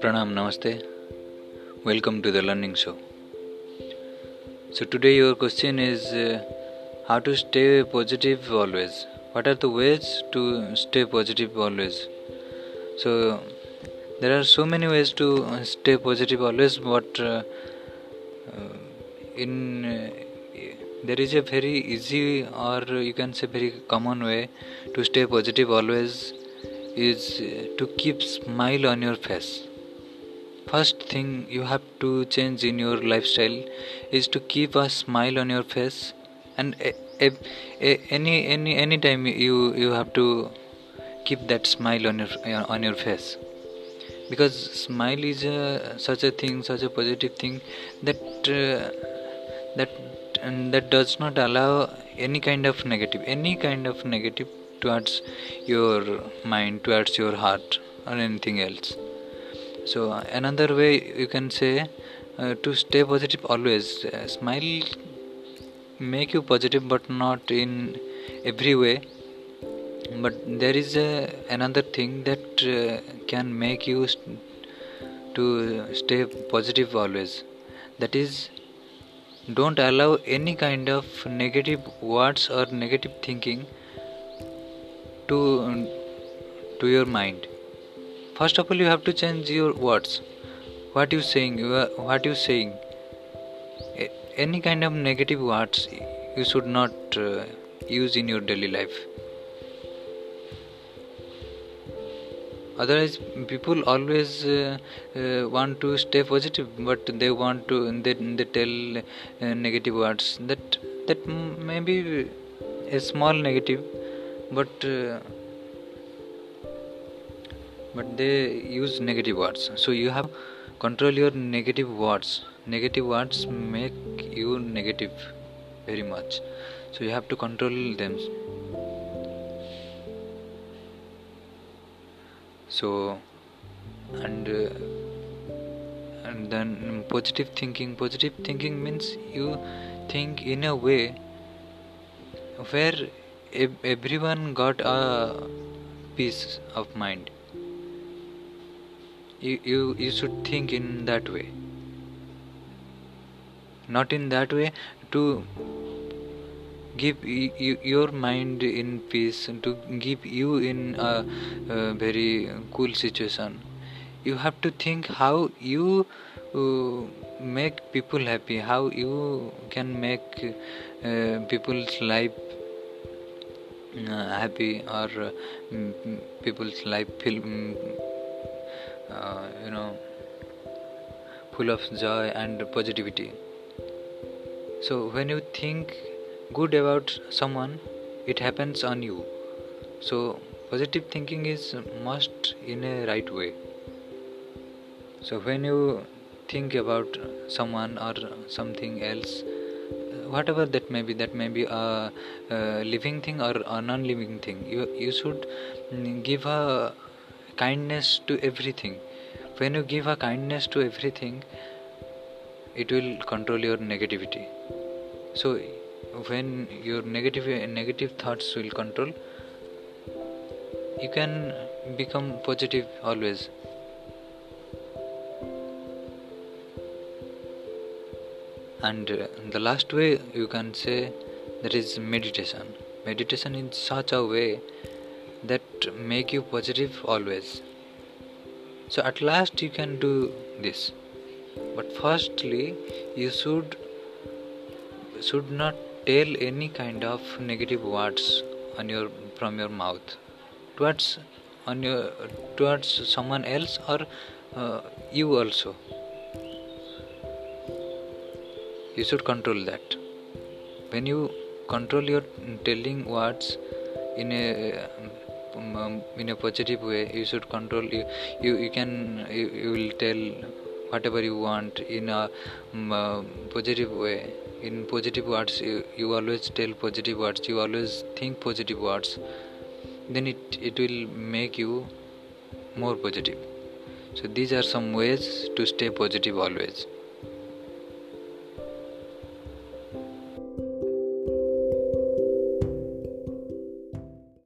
Pranam Namaste. Welcome to the learning show. So, today your question is uh, how to stay positive always. What are the ways to stay positive always? So, there are so many ways to stay positive always, but uh, uh in uh, there is a very easy or you can say very common way to stay positive always is to keep smile on your face. First thing you have to change in your lifestyle is to keep a smile on your face and a, a, a, any any any time you you have to keep that smile on your on your face. Because smile is a, such a thing such a positive thing that uh, that that does not allow any kind of negative any kind of negative towards your mind towards your heart or anything else. So another way you can say uh, to stay positive always uh, smile make you positive but not in every way. But there is a, another thing that uh, can make you st- to stay positive always. That is don't allow any kind of negative words or negative thinking to to your mind. First of all you have to change your words. What you saying what you saying. Any kind of negative words you should not uh, use in your daily life otherwise people always uh, uh, want to stay positive but they want to they, they tell uh, negative words. That that may be a small negative but uh, but they use negative words. So you have control your negative words. Negative words make you negative very much. So you have to control them so and uh, and then positive thinking positive thinking means you think in a way where everyone got a peace of mind. You, you you should think in that way. Not in that way to give your mind in peace to give you in a, a very cool situation. You have to think how you uh, make people happy how you can make uh, people's life uh, happy or uh, people's life feel uh, you know full of joy and positivity. So when you think good about someone it happens on you. So positive thinking is must in a right way. So when you think about someone or something else whatever that may be that may be a, a living thing or a non-living thing you you should give a kindness to everything. When you give a kindness to everything it will control your negativity. So when your negative negative thoughts will control you can become positive always. And uh, the last way you can say that is meditation. Meditation in such a way that make you positive always. So at last you can do this. But firstly you should should not tell any kind of negative words on your from your mouth towards on your towards someone else or uh, you also. You should control that. When you control your telling words in a um, in a positive way you should control you you, you can you, you will tell whatever you want in a um, uh, positive way in positive words you, you always tell positive words you always think positive words. Then it it will make you more positive. So these are some ways to stay positive always